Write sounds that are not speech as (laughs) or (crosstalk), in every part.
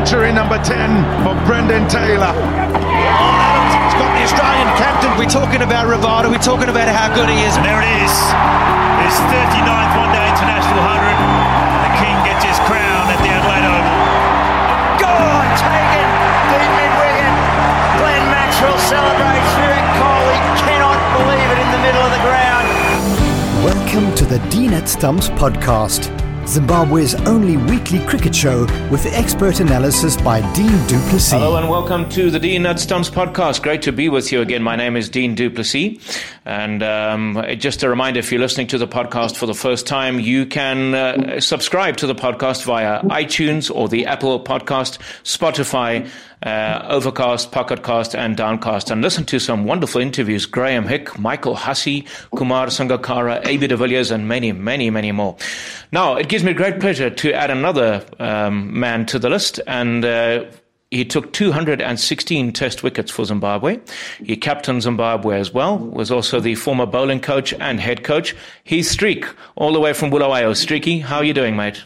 century number 10 for Brendan Taylor. Adams got the Australian captain. We're talking about Rivada, We're talking about how good he is. And there it is. His 39th one day international 100. The King gets his crown at the Adelaide Oval. Go on, taken deep mid wicket. Glenn Maxwell celebrates Virat Kohli. Cannot believe it in the middle of the ground. Welcome to the Dean at Stumps podcast, Zimbabwe's only weekly cricket show with expert analysis by Dean Duplessis. Hello and welcome to the Dean at Stumps podcast. Great to be with you again. My name is Dean Duplessis. And um, just a reminder if you're listening to the podcast for the first time, you can uh, subscribe to the podcast via iTunes or the Apple Podcast, Spotify, uh, Overcast, Pocketcast, and Downcast, and listen to some wonderful interviews. Graeme Hick, Michael Hussey, Kumar Sangakkara, A.B. de Villiers, and many, many, many more. Now, it gives me great pleasure to add another um, man to the list, and uh, he took 216 test wickets for Zimbabwe. He captained Zimbabwe as well, was also the former bowling coach and head coach. Heath Streak, all the way from Bulawayo. Streaky, how are you doing, mate?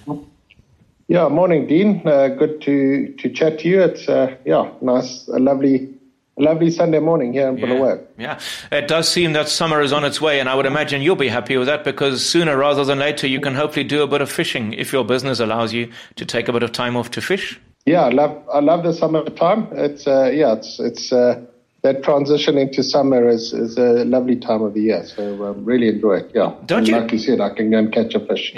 Yeah, morning, Dean. Uh, good to, to chat to you. It's, uh, yeah, nice, a lovely, a lovely Sunday morning here in Bulawayo. Yeah, it does seem that summer is on its way, and I would imagine you'll be happy with that because sooner rather than later you can hopefully do a bit of fishing if your business allows you to take a bit of time off to fish. Yeah, I love I love the summertime. It's uh, yeah, it's it's uh, that transition into summer is, is a lovely time of the year. So um, really enjoy it. Yeah, don't and you? Like you said, I can go and catch a fish.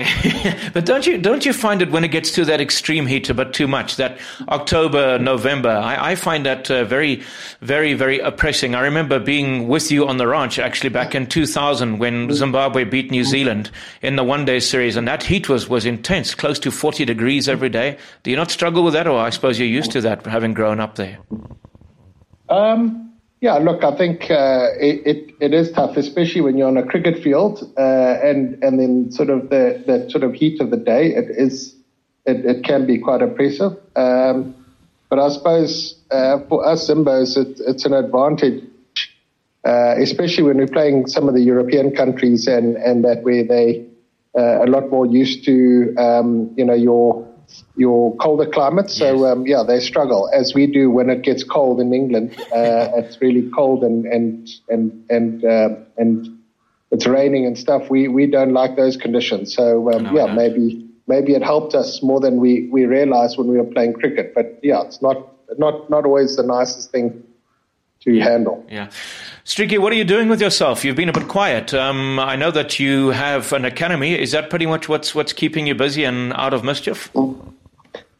(laughs) but don't you don't you find it when it gets to that extreme heat a bit too much? That October, November, I, I find that uh, very, very, very oppressing. I remember being with you on the ranch actually back in 2000 when Zimbabwe beat New Zealand in the one day series, and that heat was was intense, close to 40 degrees every day. Do you not struggle with that, or I suppose you're used to that having grown up there? Um, yeah, look, I think uh, it, it, it is tough, especially when you're on a cricket field uh, and and then sort of the, the sort of heat of the day. It is it, it can be quite oppressive. Um, but I suppose uh, for us Zimbos, it, it's an advantage, uh, especially when we're playing some of the European countries and and that where they uh, a lot more used to um, you know your your colder climate. So um, yeah, they struggle as we do when it gets cold in England. Uh, (laughs) it's really cold and and and and uh, and it's raining and stuff. We we don't like those conditions. So um, No, yeah, maybe maybe it helped us more than we we realized when we were playing cricket. But yeah, it's not not not always the nicest thing to handle. Yeah. Streaky, what are you doing with yourself? You've been a bit quiet. Um, I know that you have an academy. Is that pretty much what's what's keeping you busy and out of mischief?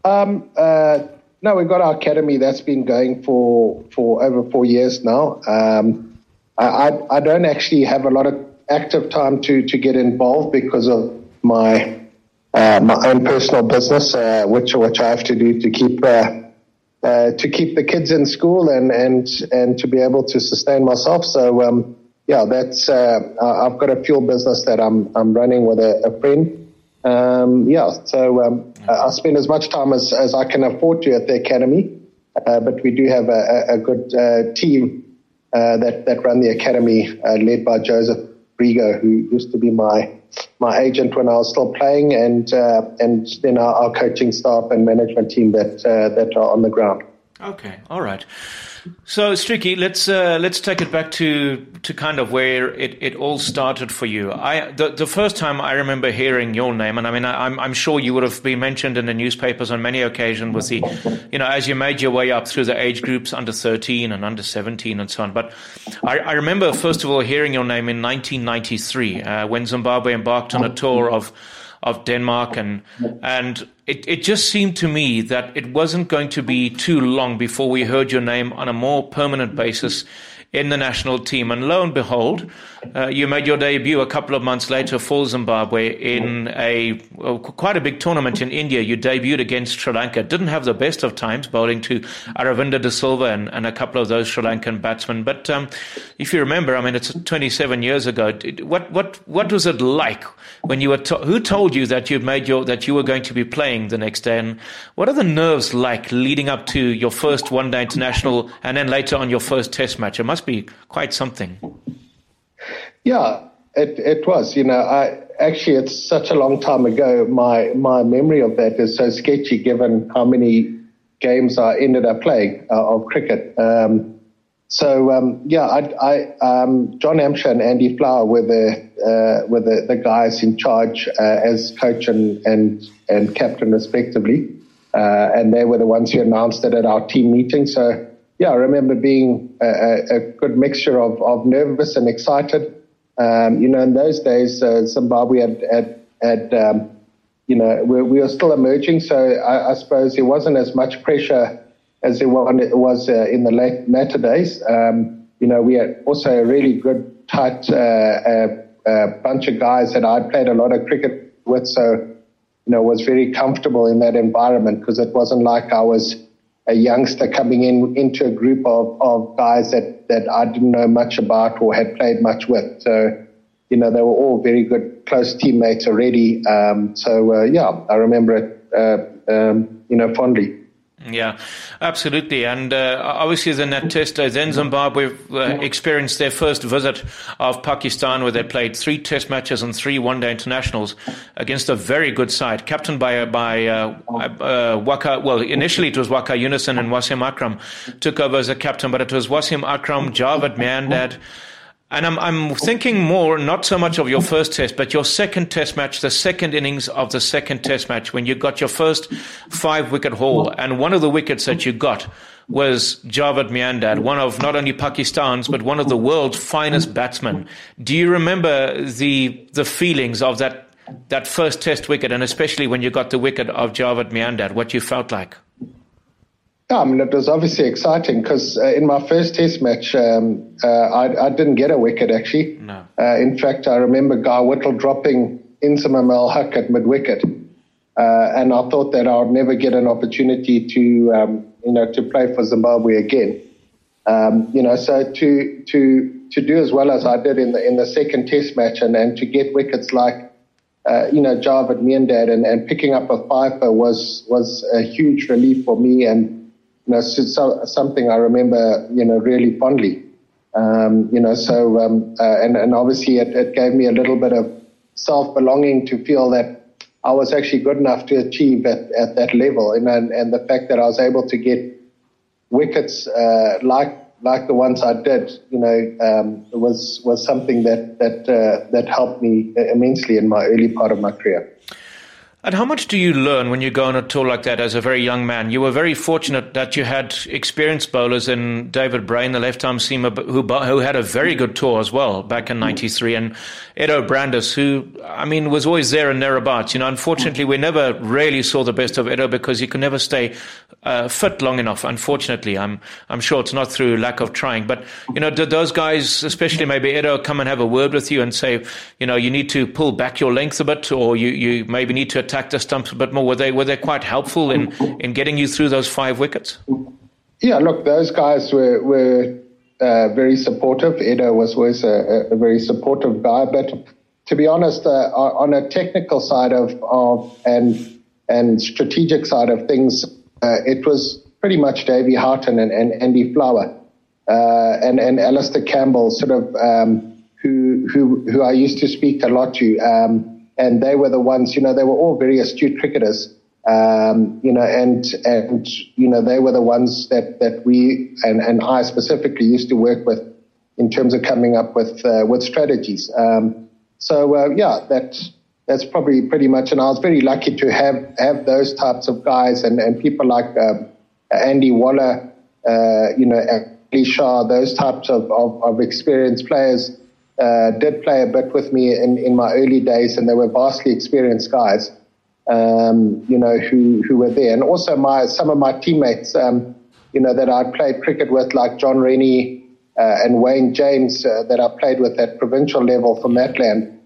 Um, uh, no, we've got our academy that's been going for for over four years now. Um, I, I, I don't actually have a lot of active time to to get involved because of my uh, my own personal business, uh, which which I have to do to keep. Uh, uh, to keep the kids in school and, and, and to be able to sustain myself. So, um, yeah, that's, uh, I've got a fuel business that I'm, I'm running with a, a friend. Um, yeah, so um, I spend as much time as, as I can afford to at the academy, uh, but we do have a, a good uh, team uh, that that run the academy, uh, led by Joseph Rigo, who used to be my my agent when I was still playing, and uh, and then our, our coaching staff and management team that uh, that are on the ground. Okay, all right. So, Streaky, let's uh, let's take it back to to kind of where it, it all started for you. I the, the first time I remember hearing your name, and I mean, I, I'm I'm sure you would have been mentioned in the newspapers on many occasions with the, you know, as you made your way up through the age groups under 13 and under 17 and so on. But I, I remember first of all hearing your name in 1993 uh, when Zimbabwe embarked on a tour of of Denmark and and it, it just seemed to me that it wasn't going to be too long before we heard your name on a more permanent basis in the national team. And lo and behold, uh, you made your debut a couple of months later for Zimbabwe in a quite a big tournament in India. You debuted against Sri Lanka. Didn't have the best of times bowling to Aravinda de Silva and, and a couple of those Sri Lankan batsmen. But um, if you remember, I mean, it's 27 years ago. What what what was it like when you were? To- who told you that you made your that you were going to be playing the next day? And what are the nerves like leading up to your first one day international and then later on your first Test match? It must be quite something. Yeah, it, it was. You know, I actually it's such a long time ago. My my memory of that is so sketchy, given how many games I ended up playing uh, of cricket. Um, so um, yeah, I, I um, John Hampshire and Andy Flower were the uh, were the, the guys in charge uh, as coach and and and captain respectively, uh, and they were the ones who announced it at our team meeting. So yeah, I remember being a, a good mixture of, of nervous and excited. Um, you know, in those days, uh, Zimbabwe had had, had um, you know we, we, were still emerging, so I, I suppose there wasn't as much pressure as there was uh, in the late, latter days. Um, you know, we had also a really good, tight uh, uh, uh, bunch of guys that I'd played a lot of cricket with. So, you know, was very comfortable in that environment because it wasn't like I was a youngster coming in into a group of, of guys that, that I didn't know much about or had played much with. So, you know, they were all very good, close teammates already. Um, so, uh, yeah, I remember it, uh, um, you know, fondly. Yeah, absolutely. And uh, obviously, the net test, uh, then Zimbabwe uh, experienced their first visit of Pakistan, where they played three test matches and three one day internationals against a very good side, captained by, by uh, uh, Waqar. Well, initially it was Waqar Younis and Wasim Akram took over as a captain, but it was Wasim Akram, Javed Miandad. And I'm, I'm thinking more, not so much of your first test, but your second test match, the second innings of the second test match, when you got your first five wicket haul. And one of the wickets that you got was Javed Miandad, one of not only Pakistan's, but one of the world's finest batsmen. Do you remember the, the feelings of that, that first test wicket, and especially when you got the wicket of Javed Miandad, what you felt like? Yeah, I mean, it was obviously exciting because uh, in my first test match, um, uh, I, I, didn't get a wicket actually. No. Uh, in fact, I remember Guy Whittle dropping Inzamam ul Haq at mid wicket. Uh, and I thought that I would never get an opportunity to, um, you know, to play for Zimbabwe again. Um, you know, so to, to, to do as well as I did in the, in the second test match and, and to get wickets like, uh, you know, Javed Miandad and, and picking up a fifer was, was a huge relief for me and, you know, so, something I remember, you know, really fondly. Um, you know, so um, uh, and and obviously it, it, gave me a little bit of self belonging to feel that I was actually good enough to achieve at, at that level, and, and and the fact that I was able to get wickets uh, like like the ones I did, you know, um, was was something that that uh, that helped me immensely in my early part of my career. And how much do you learn when you go on a tour like that as a very young man? You were very fortunate that you had experienced bowlers in David Brain, the left-arm seamer, who, who had a very good tour as well back in '93, and Eddo Brandes, who I mean was always there and thereabouts. You know, unfortunately, we never really saw the best of Eddo because he could never stay uh, fit long enough. Unfortunately, I'm I'm sure it's not through lack of trying, but you know, did those guys, especially maybe Eddo, come and have a word with you and say, you know, you need to pull back your length a bit, or you you maybe need to attack attack the stumps a bit more? Were they were they quite helpful in in getting you through those five wickets? Yeah, look, those guys were were uh, very supportive. Eddo was always a, a, very supportive guy, but to be honest, uh, on a technical side of, of and and strategic side of things, uh, it was pretty much Davy Houghton and, and Andy Flower uh, and and Alastair Campbell, sort of um, who who who I used to speak a lot to. Um, and they were the ones, you know, they were all very astute cricketers, um, you know, and and you know they were the ones that that we and and I specifically used to work with in terms of coming up with uh, with strategies. Um, so uh, yeah, that that's probably pretty much. And I was very lucky to have have those types of guys and and people like uh, Andy Waller, uh, you know, Ali Shah, those types of, of, of experienced players uh, did play a bit with me in, in my early days, and they were vastly experienced guys, um, you know, who, who were there. And also my some of my teammates, um, you know, that I played cricket with, like John Rennie uh, and Wayne James, uh, that I played with at provincial level for Matland,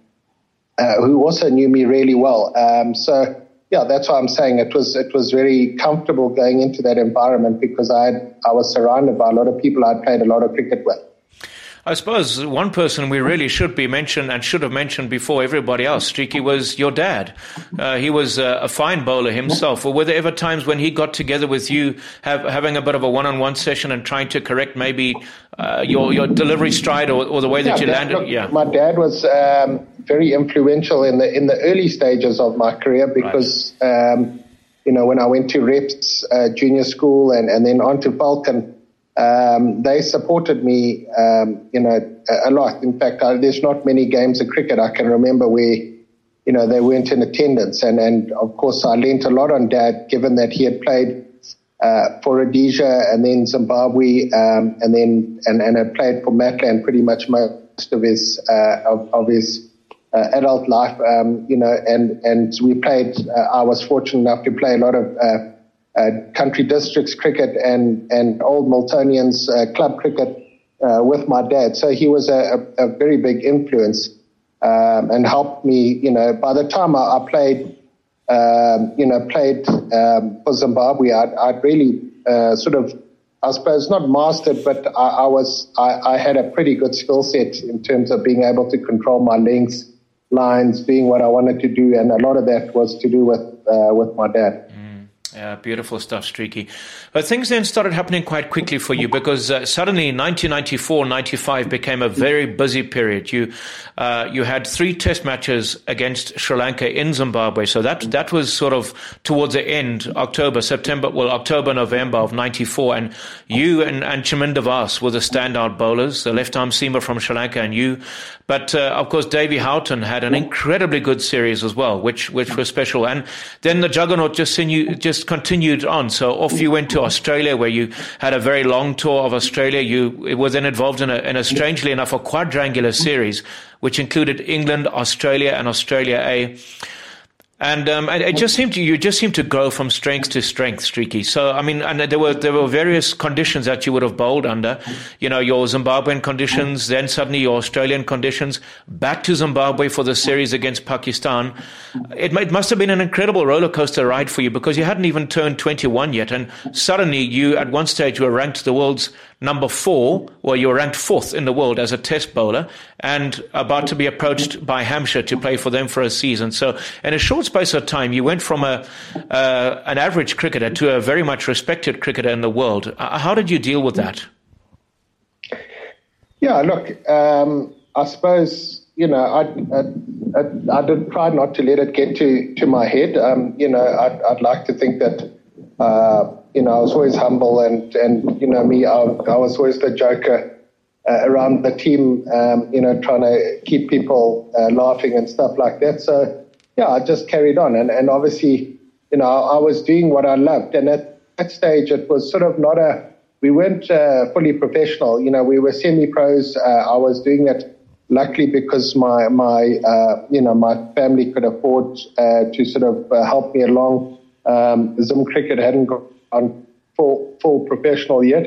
uh, who also knew me really well. Um, so yeah, that's why I'm saying it was it was very comfortable going into that environment because I I was surrounded by a lot of people I'd played a lot of cricket with. I suppose one person we really should be mentioned and should have mentioned before everybody else, Streaky, was your dad. Uh, he was uh, a fine bowler himself. Or were there ever times when he got together with you, have, having a bit of a one-on-one session and trying to correct maybe uh, your your delivery stride or, or the way that yeah, you landed? Look, yeah, my dad was um, very influential in the in the early stages of my career because. Right. Um, you know, when I went to Reps uh, Junior School and, and then on to Falcon, um, they supported me, um, you know, a, a, lot. In fact, I, there's not many games of cricket I can remember where, you know, they weren't in attendance. And, and of course, I learnt a lot on Dad, given that he had played uh, for Rhodesia and then Zimbabwe, um, and then and, and had played for Matland pretty much most of his uh, of, of, his uh, adult life. Um, you know, and and we played. Uh, I was fortunate enough to play a lot of uh, country districts cricket and and old Miltonians club cricket with my dad. So he was a, a, a very big influence um, and helped me. You know, by the time I, I played um, you know, played um, for Zimbabwe, I'd, I'd really uh, sort of, I suppose, not mastered, but I, I was, I, I, had a pretty good skill set in terms of being able to control my links, lines, being what I wanted to do, and a lot of that was to do with uh, with my dad. Yeah, beautiful stuff, Streaky. But things then started happening quite quickly for you because uh, suddenly 1994 95 became a very busy period. You uh, you had three test matches against Sri Lanka in Zimbabwe. So that, that was sort of towards the end, October, September, well, October, November of 94. And you and, and Chaminda Vaas were the standout bowlers, the left arm seamer from Sri Lanka, and you. But uh, of course, Davy Houghton had an incredibly good series as well, which which was special. And then the juggernaut just, just continued on. So off you went to Australia, where you had a very long tour of Australia. You were then involved in a, in a strangely enough, a quadrangular series, which included England, Australia, and Australia A. And um, it just seemed to you just seemed to grow from strength to strength, Streaky. So I mean, and there were there were various conditions that you would have bowled under. You know, your Zimbabwean conditions, then suddenly your Australian conditions. Back to Zimbabwe for the series against Pakistan. It, it must have been an incredible roller coaster ride for you because you hadn't even turned 21 yet, and suddenly you at one stage were ranked the world's number four, well, you were ranked fourth in the world as a test bowler and about to be approached by Hampshire to play for them for a season. So, in a short space of time, you went from a uh, an average cricketer to a very much respected cricketer in the world. Uh, how did you deal with that? Yeah, look, um, I suppose you know I, I, I, did try not to let it get to to my head. Um, you know, I'd, I'd, like to think that. Uh, you know, I was always humble and, and you know, me, I, I was always the joker uh, around the team, um, you know, trying to keep people uh, laughing and stuff like that. So, yeah, I just carried on. And, and obviously, you know, I, was doing what I loved. And at that stage, it was sort of not a, we weren't uh, fully professional. You know, we were semi-pros. Uh, I was doing that luckily because my, my uh, you know, my family could afford uh, to sort of help me along. Um, Zim cricket hadn't gone on full, full professional yet.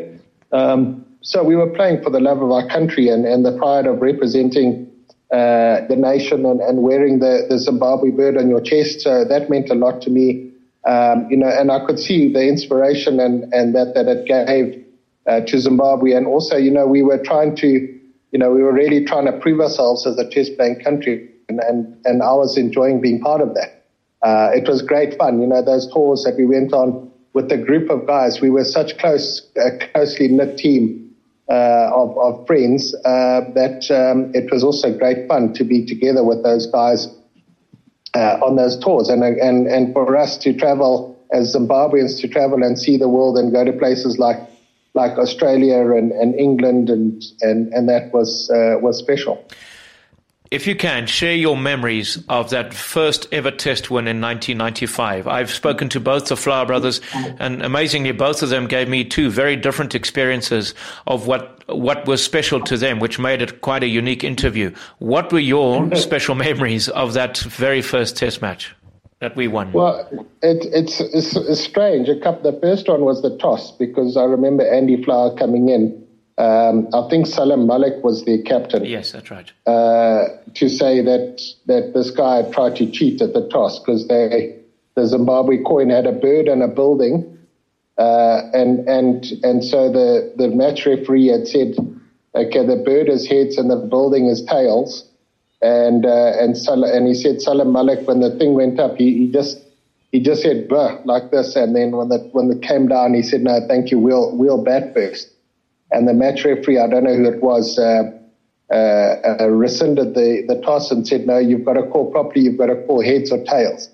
Um, so we were playing for the love of our country and, and the pride of representing uh, the nation and, and wearing the, the Zimbabwe bird on your chest. So that meant a lot to me. Um, you know, and I could see the inspiration and, and that, that it gave uh, to Zimbabwe. And also, you know, we were trying to, you know, we were really trying to prove ourselves as a test playing country. And, and, and I was enjoying being part of that. Uh, it was great fun. You know, those tours that we went on with a group of guys. We were such close, uh, closely knit team of, of, friends uh, that um, it was also great fun to be together with those guys uh, on those tours, and and and for us to travel as Zimbabweans to travel and see the world and go to places like like Australia and, and England and, and and that was uh, was special if you can, share your memories of that first ever test win in 1995. I've spoken to both the Flower brothers, and amazingly, both of them gave me two very different experiences of what, what was special to them, which made it quite a unique interview. What were your (laughs) special memories of that very first test match? That we won. Well, it, it's, it's, it's strange. the first one was the toss because I remember Andy Flower coming in um, I think Salim Malik was the captain. Yes, that's right. Uh, to say that that this guy tried to cheat at the toss because they the Zimbabwe coin had a bird and a building, uh, and and and so the the match referee had said, okay, the bird is heads and the building is tails, and uh, and Sal- and he said Salim Malik when the thing went up, he, he just he just said like this, and then when the when it came down, he said no, thank you, we'll we'll bat first and the match referee, I don't know who it was, uh, uh, uh, rescinded the, the toss and said, no, you've got to call properly, you've got to call heads or tails.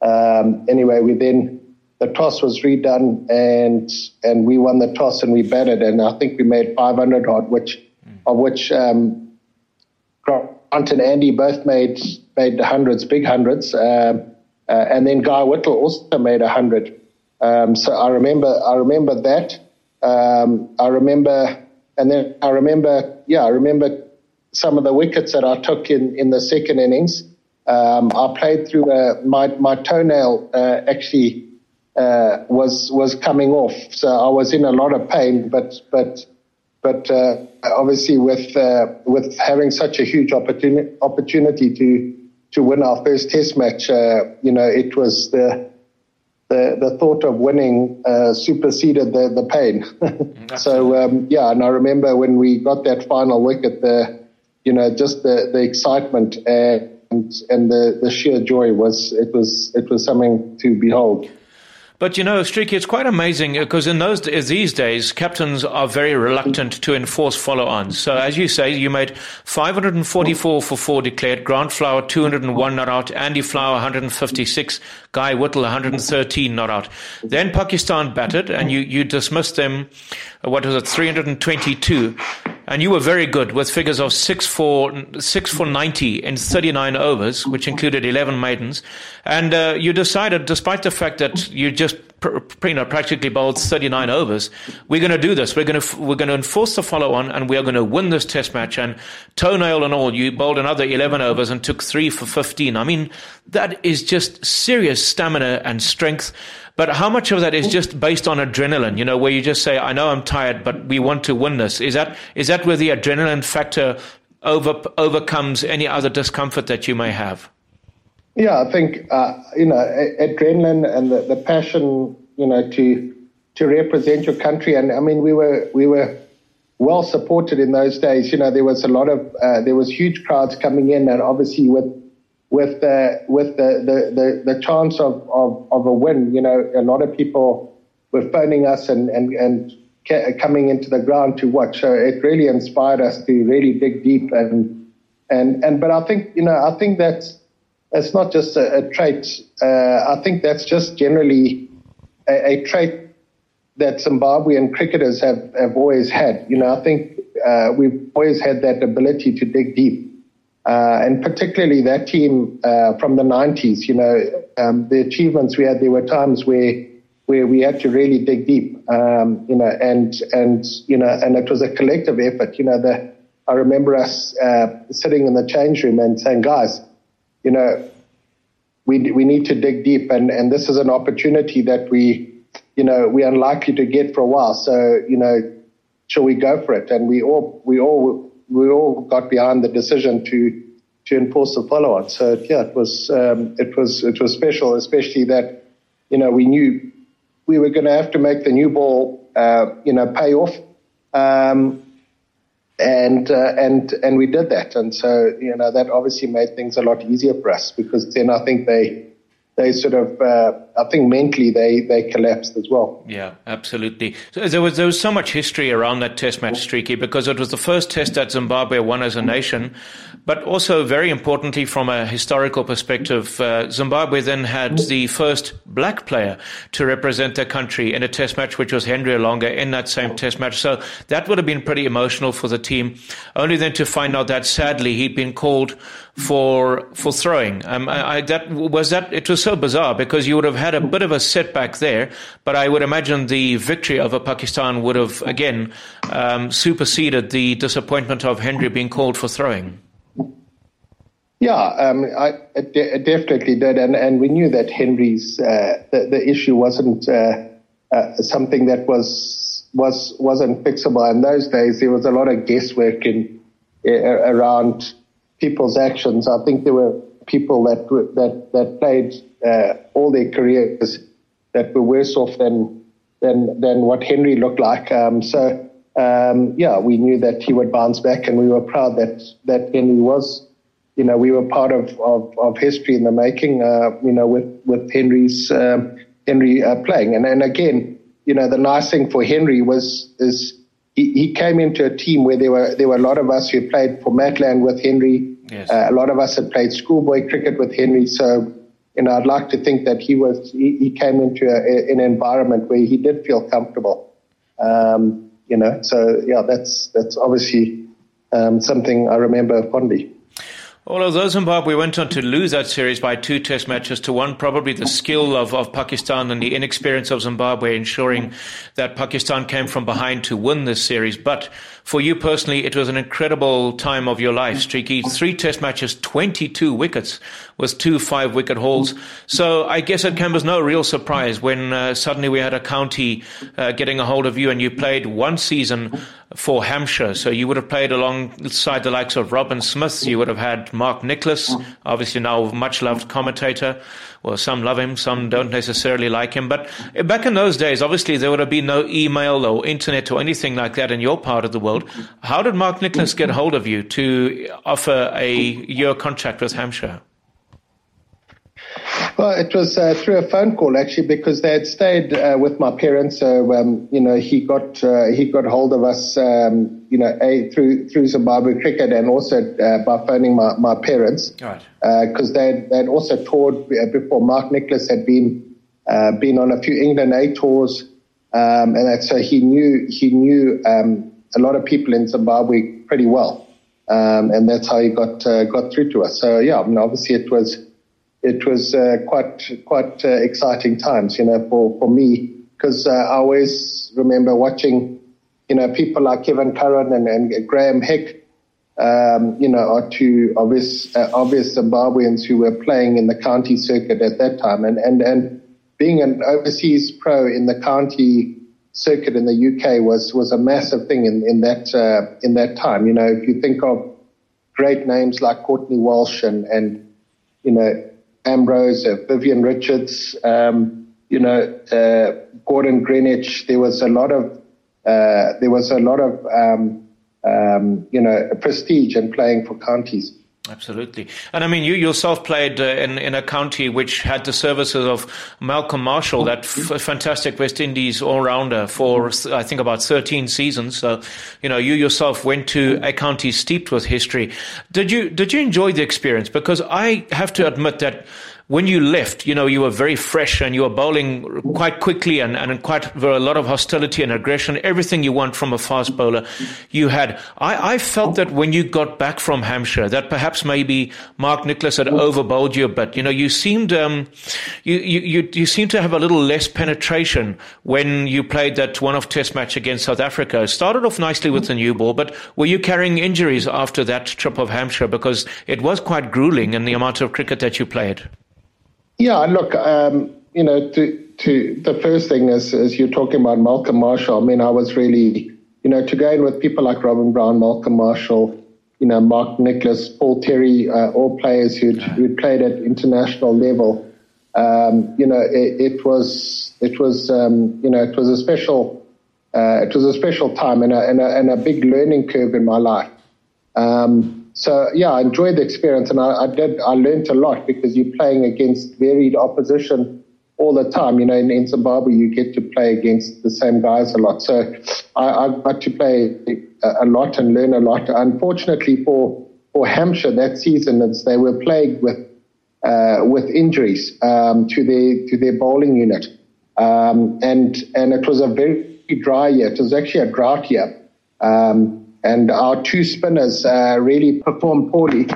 Um, anyway, we then the toss was redone and and we won the toss and we batted and I think we made 500 odd, which of which um, Grant and Andy both made made the hundreds, big hundreds, um, uh, and then Guy Whittle also made a hundred. Um, so I remember I remember that. Um, I remember, and then I remember, yeah, I remember some of the wickets that I took in in the second innings. Um, I played through a, my my toenail uh, actually uh, was was coming off, so I was in a lot of pain. But but but uh, obviously with uh, with having such a huge opportunity opportunity to to win our first Test match, uh, you know, it was the the, the thought of winning uh, superseded the the pain. (laughs) so um, yeah, and I remember when we got that final wicket, the you know just the the excitement and and the the sheer joy was it was it was something to behold. But you know, Streaky, it's quite amazing because in those these days, captains are very reluctant to enforce follow-ons. So, as you say, you made 544 for four declared, Grant Flower 201 not out, Andy Flower 156, Guy Whittle 113 not out. Then Pakistan batted, and you you dismissed them. Uh, what was it, 322? And you were very good with figures of six for six for ninety in thirty nine overs, which included eleven maidens. And uh, you decided, despite the fact that you just pr- know, practically bowled thirty nine overs, we're going to do this. We're going to we're going to enforce the follow on, and we are going to win this Test match. And toenail and all, you bowled another eleven overs and took three for fifteen. I mean, that is just serious stamina and strength. But how much of that is just based on adrenaline? You know, where you just say, "I know I'm tired, but we want to win this." Is that is that where the adrenaline factor over overcomes any other discomfort that you may have? Yeah, I think uh, you know adrenaline and the, the passion, you know, to to represent your country. And I mean, we were we were well supported in those days. You know, there was a lot of uh, there was huge crowds coming in, and obviously with with the with the the, the, the chance of, of, of a win. You know, a lot of people were phoning us and and and coming into the ground to watch. So it really inspired us to really dig deep and and and. But I think you know I think that's it's not just a, a trait. Uh, I think that's just generally a, a, trait that Zimbabwean cricketers have have always had. You know, I think uh, we've always had that ability to dig deep. Uh, and particularly that team uh, from the 90s, you know, um, the achievements we had, there were times where where we had to really dig deep, um, you know, and and you know, and it was a collective effort. You know, the I remember us uh, sitting in the change room and saying, guys, you know, we we need to dig deep, and and this is an opportunity that we, you know, we're unlikely to get for a while. So you know, shall we go for it? And we all we all we all got behind the decision to to enforce the follow on. So yeah, it was um, it was it was special, especially that you know we knew we were going to have to make the new ball uh, you know pay off, um, and uh, and and we did that, and so you know that obviously made things a lot easier for us because then I think they they sort of, uh, I think mentally they, they collapsed as well. Yeah, absolutely. So there was there was so much history around that Test match, Streaky, because it was the first Test that Zimbabwe won as a nation, but also very importantly from a historical perspective, uh, Zimbabwe then had the first black player to represent their country in a Test match, which was Henry Olonga in that same Test match. So that would have been pretty emotional for the team. Only then to find out that sadly he'd been called for for throwing. Um, I, I, that was that. It was so bizarre because you would have had a bit of a setback there, but I would imagine the victory over Pakistan would have again um, superseded the disappointment of Henry being called for throwing. Yeah, um, I, it, definitely did, and and we knew that Henry's uh, the, the issue wasn't uh, uh, something that was was wasn't fixable. In those days, there was a lot of guesswork in around people's actions. I think there were people that that that played uh, all their careers that were worse off than than than what Henry looked like. Um, so um, yeah, we knew that he would bounce back, and we were proud that that Henry was. You know, we were part of of, of history in the making. Uh, you know, with with Henry's um, Henry uh, playing, and and again, you know, the nice thing for Henry was is. He, he came into a team where there were there were a lot of us who played for Matland with Henry, Yes. Uh, a lot of us had played schoolboy cricket with Henry, so you know, I'd like to think that he was he, he came into a, an environment where he did feel comfortable. Um, you know, so yeah, that's that's obviously um, something I remember fondly. Although Zimbabwe went on to lose that series by two test matches to one, probably the skill of, of Pakistan and the inexperience of Zimbabwe ensuring that Pakistan came from behind to win this series. But for you personally, it was an incredible time of your life, Streaky. Three test matches, 22 wickets with two five wicket hauls. So I guess it came as no real surprise when uh, suddenly we had a county uh, getting a hold of you and you played one season for Hampshire. So you would have played alongside the likes of Robin Smith. You would have had Mark Nicholas, obviously now much loved commentator. Well, some love him, some don't necessarily like him. But back in those days, obviously there would have been no email or internet or anything like that in your part of the world. How did Mark Nicholas get hold of you to offer a year contract with Hampshire? Well, it was uh, through a phone call actually because they had stayed uh, with my parents. So um, you know, he got uh, he got hold of us, um, you know, a, through through Zimbabwe cricket and also uh, by phoning my, my parents because right. they they'd also toured uh, before. Mark Nicholas had been uh, been on a few England A tours, um, and that, so he knew he knew um, a lot of people in Zimbabwe pretty well, um, and that's how he got got through to us. So yeah, I mean, obviously it was it was uh, quite quite uh, exciting times, you know, for for me because uh, I always remember watching, you know, people like Kevin Curran and, and Graeme Hick, um, you know, are two obvious uh, obvious Zimbabweans who were playing in the county circuit at that time, and and and being an overseas pro in the county circuit in the UK was was a massive thing in in that uh, in that time. You know, if you think of great names like Courtney Walsh and and you know Ambrose, uh, Vivian Richards, um, you know, uh, Gordon Greenidge. There was a lot of uh, there was a lot of um, um, you know prestige in playing for counties. Absolutely. And I mean, you yourself played uh, in, in a county which had the services of Malcolm Marshall, that f- mm-hmm. fantastic West Indies all rounder for, mm-hmm. I think, about 13 seasons. So, you know, you yourself went to mm-hmm. a county steeped with history. Did you, did you enjoy the experience? Because I have to admit that when you left, you know, you were very fresh and you were bowling quite quickly and, and quite a lot of hostility and aggression, everything you want from a fast bowler you had. I, I felt that when you got back from Hampshire, that perhaps maybe Mark Nicholas had overbowled you a bit. You know, you seemed, um, you, you, you, you seemed to have a little less penetration when you played that one-off test match against South Africa. It started off nicely with the new ball, but were you carrying injuries after that trip of Hampshire? Because it was quite grueling in the amount of cricket that you played. Yeah, look, um, you know, to, to the first thing is, is you're talking about Malcolm Marshall. I mean, I was really, you know, to go in with people like Robin Brown, Malcolm Marshall, you know, Mark Nicholas, Paul Terry, uh, all players who'd, who'd played at international level. Um, you know, it, it, was, it was, um, you know, it was a special, uh, it was a special time and a, and a, and a big learning curve in my life. Um, so yeah, I enjoyed the experience, and I, I, did. I learned a lot because you're playing against varied opposition all the time. You know, in, in Zimbabwe, you get to play against the same guys a lot. So I, I got to play a, lot and learn a lot. Unfortunately for for Hampshire that season, they were plagued with uh, with injuries um, to their to their bowling unit, um, and and it was a very dry year. It was actually a drought year. Um, and our two spinners uh, really performed poorly.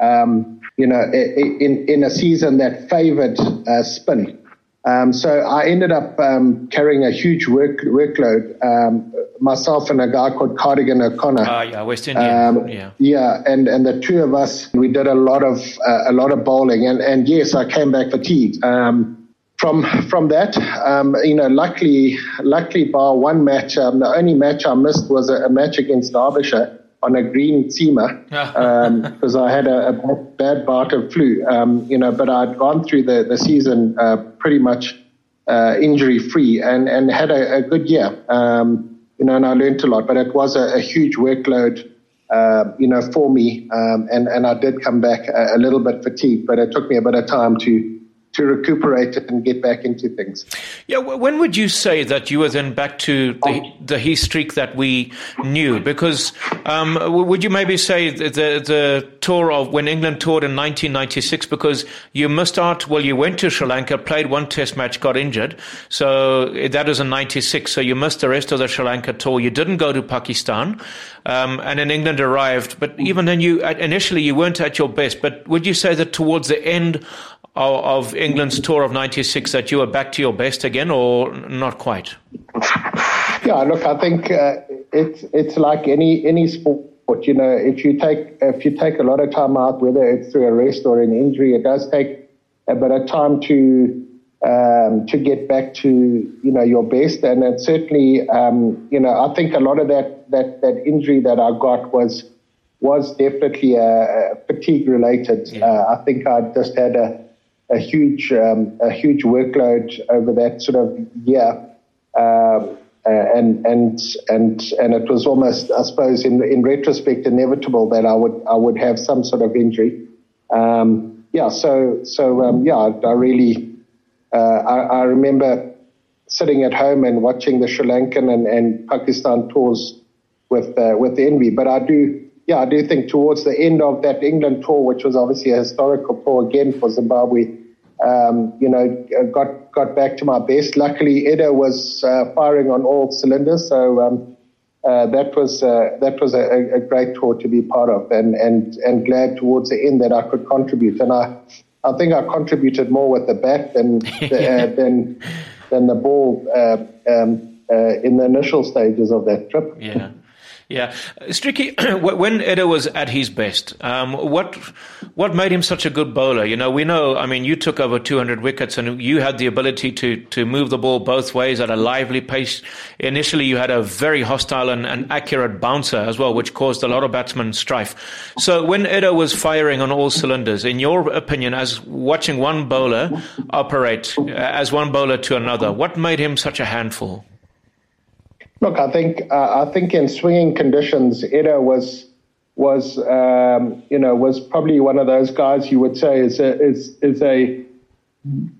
Um, you know, in in a season that favoured uh, spin. Um, so I ended up um, carrying a huge work workload. Um, myself and a guy called Cardigan O'Connor. Uh, yeah, West Indian. Um, yeah, yeah, and and the two of us, we did a lot of uh, a lot of bowling, and and yes, I came back fatigued. Um, from from that, um, you know, luckily, luckily, bar one match, um, the only match I missed was a, a match against Derbyshire on a green seamer because um, (laughs) I had a, a, bad bout of flu. Um, you know, but I'd gone through the the season uh, pretty much uh, injury free and and had a, a good year. Um, you know, and I learned a lot, but it was a, huge workload. Uh, you know, for me, um, and and I did come back a, a little bit fatigued, but it took me a bit of time to to recuperate it and get back into things. Yeah, when would you say that you were then back to the the Heath Streak that we knew? Because um, would you maybe say the, the, the tour of when England toured in 1996? Because you missed out. Well, you went to Sri Lanka, played one Test match, got injured, so that was in '96. So you missed the rest of the Sri Lanka tour. You didn't go to Pakistan, um, and then England arrived. But even then, you initially you weren't at your best. But would you say that towards the end of, of England's tour of '96 that you were back to your best again, or not quite? Yeah, look, I think uh, it's it's like any any sport. You know, if you take if you take a lot of time out, whether it's through a rest or an injury, it does take a bit of time to um, to get back to you know your best. And it certainly, um, you know, I think a lot of that that that injury that I got was was definitely uh, fatigue related. Yeah. Uh, I think I just had a a huge um, a huge workload over that sort of year. Um, uh, and and and and it was almost, I suppose, in in retrospect, inevitable that I would I would have some sort of injury. Um, yeah, so so um, yeah, I, I really uh, I, I, remember sitting at home and watching the Sri Lankan and, and Pakistan tours with uh, with envy. But I do yeah, I do think towards the end of that England tour, which was obviously a historical tour again for Zimbabwe, um, you know, got got back to my best. Luckily, Eddo was uh, firing on all cylinders, so um, uh, that was uh, that was a, a, great tour to be part of, and and and glad towards the end that I could contribute. And I I think I contributed more with the bat than (laughs) the, uh, than than the ball uh, um, uh, in the initial stages of that trip. Yeah. Yeah, Streaky, (clears throat) when Eddo was at his best, um, what what made him such a good bowler? You know, we know. I mean, you took over 200 wickets, and you had the ability to to move the ball both ways at a lively pace. Initially, you had a very hostile and, and accurate bouncer as well, which caused a lot of batsmen strife. So, when Eddo was firing on all cylinders, in your opinion, as watching one bowler operate uh, as one bowler to another, what made him such a handful? Look, I think uh, I think in swinging conditions, Eddo was was um, you know was probably one of those guys you would say is a, is is a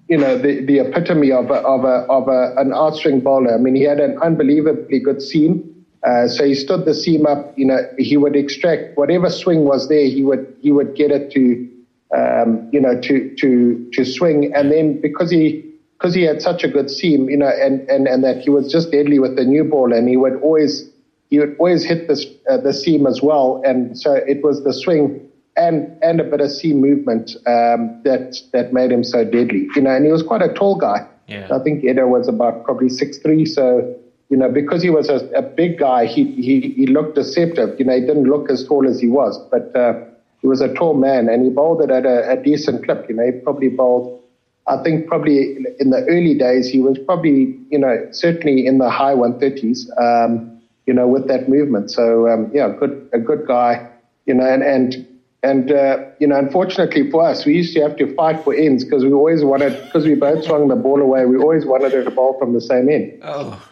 you know the, the epitome of a, of a of a, an outswing bowler. I mean, he had an unbelievably good seam. Uh, so he stood the seam up. You know, he would extract whatever swing was there. He would he would get it to um, you know to to to swing, and then because he because he had such a good seam, you know, and, and, and that he was just deadly with the new ball and he would always, he would always hit this, uh, the seam as well. And so it was the swing and, and a bit of seam movement, um, that, that made him so deadly, you know, and he was quite a tall guy. Yeah. I think Eddo was about probably six three. So, you know, because he was a, a, big guy, he, he, he looked deceptive. You know, he didn't look as tall as he was, but, uh, he was a tall man and he bowled it at a, a decent clip. You know, he probably bowled I think probably in the early days he was probably you know certainly in the high 130s, um, you know, with that movement. So um, yeah, good a good guy, you know, and and and uh, you know, unfortunately for us, we used to have to fight for ends because we always wanted because we both swung the ball away. We always wanted to ball from the same end. Oh, (laughs)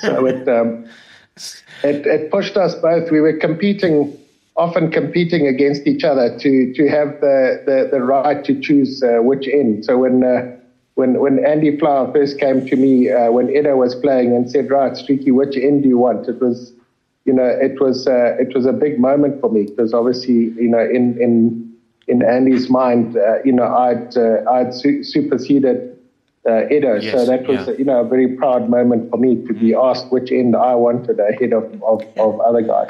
so it, um, it it pushed us both. We were competing often competing against each other to to have the the, the right to choose uh, which end. So when uh, when when Andy Flower first came to me uh, when Eddo was playing and said, "Right, Streaky, which end do you want?" It was you know it was uh, it was a big moment for me because obviously you know in in in Andy's mind, uh, you know I'd uh, I'd su- superseded. Uh, Eddo, yes, so that was yeah. you know a very proud moment for me to be asked which end I wanted ahead of, of, of other guys.